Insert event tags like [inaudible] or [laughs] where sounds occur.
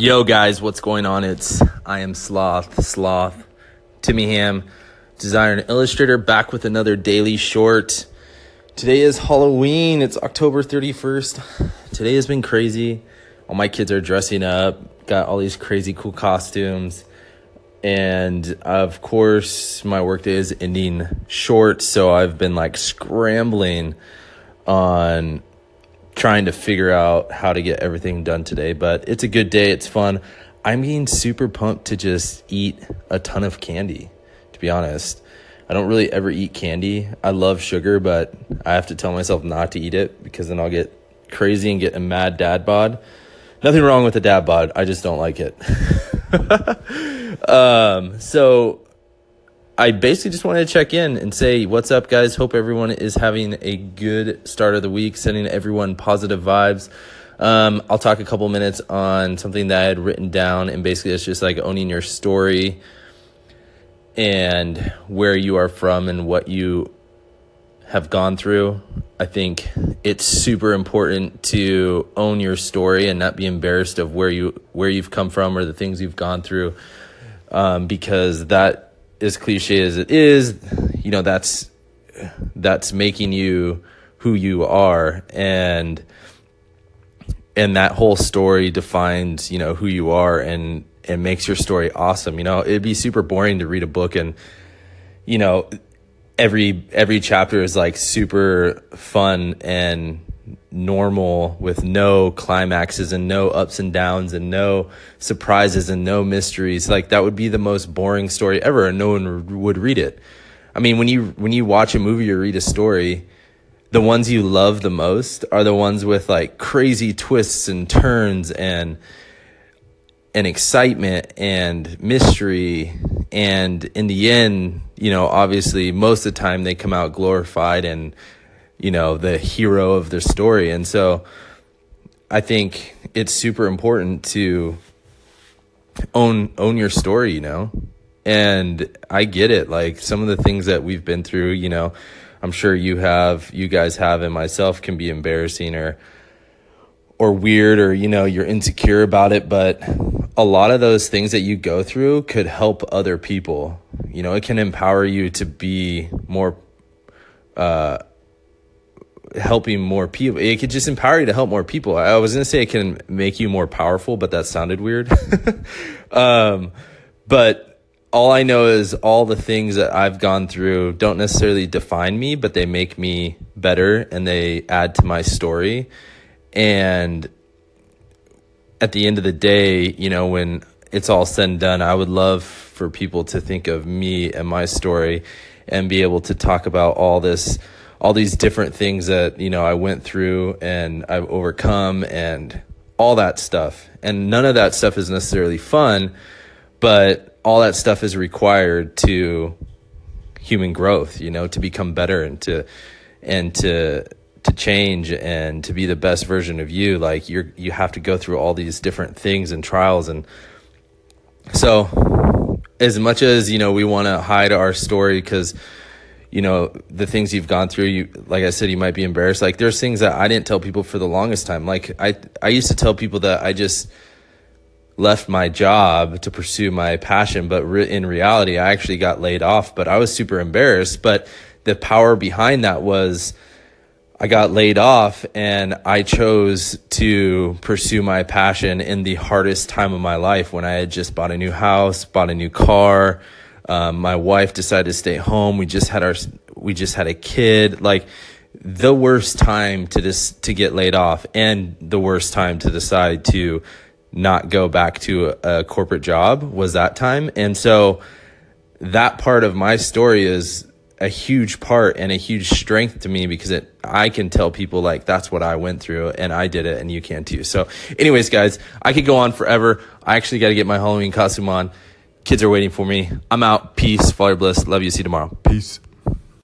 Yo, guys, what's going on? It's I am Sloth, Sloth, Timmy Ham, designer and illustrator, back with another daily short. Today is Halloween. It's October 31st. Today has been crazy. All my kids are dressing up, got all these crazy cool costumes. And of course, my workday is ending short, so I've been like scrambling on trying to figure out how to get everything done today. But it's a good day, it's fun. I'm getting super pumped to just eat a ton of candy, to be honest. I don't really ever eat candy. I love sugar, but I have to tell myself not to eat it because then I'll get crazy and get a mad dad bod. Nothing wrong with the dad bod. I just don't like it. [laughs] um, so I basically just wanted to check in and say, what's up, guys? Hope everyone is having a good start of the week, sending everyone positive vibes. Um, I'll talk a couple minutes on something that I had written down, and basically, it's just like owning your story and where you are from and what you have gone through. I think it's super important to own your story and not be embarrassed of where you where you've come from or the things you've gone through, um, because that, as cliche as it is, you know that's that's making you who you are, and and that whole story defines you know who you are and and makes your story awesome. You know, it'd be super boring to read a book and you know every every chapter is like super fun and normal with no climaxes and no ups and downs and no surprises and no mysteries. Like that would be the most boring story ever and no one would read it. I mean when you when you watch a movie or read a story the ones you love the most are the ones with like crazy twists and turns and and excitement and mystery. And in the end you know obviously most of the time they come out glorified and you know the hero of their story. And so i think it's super important to own own your story you know? And i get it. Like some of the things that we've been through you know i'm sure you have you guys have and myself can be embarrassing or or weird or you know you're insecure about it but a lot of those things that you go through could help other people. You know, it can empower you to be more, uh, helping more people. It could just empower you to help more people. I was going to say it can make you more powerful, but that sounded weird. [laughs] um, but all I know is all the things that I've gone through don't necessarily define me, but they make me better and they add to my story. And at the end of the day, you know, when it's all said and done, I would love for people to think of me and my story and be able to talk about all this all these different things that, you know, I went through and I've overcome and all that stuff. And none of that stuff is necessarily fun, but all that stuff is required to human growth, you know, to become better and to and to to change and to be the best version of you like you're you have to go through all these different things and trials and so as much as you know we want to hide our story because you know the things you've gone through you like i said you might be embarrassed like there's things that i didn't tell people for the longest time like i i used to tell people that i just left my job to pursue my passion but re- in reality i actually got laid off but i was super embarrassed but the power behind that was I got laid off and I chose to pursue my passion in the hardest time of my life when I had just bought a new house, bought a new car. Um, my wife decided to stay home. We just had our, we just had a kid. Like the worst time to just to get laid off and the worst time to decide to not go back to a, a corporate job was that time. And so that part of my story is a huge part and a huge strength to me because it I can tell people like that's what I went through and I did it and you can too. So anyways guys, I could go on forever. I actually got to get my Halloween costume on. Kids are waiting for me. I'm out. Peace. Father bless. Love you. See you tomorrow. Peace.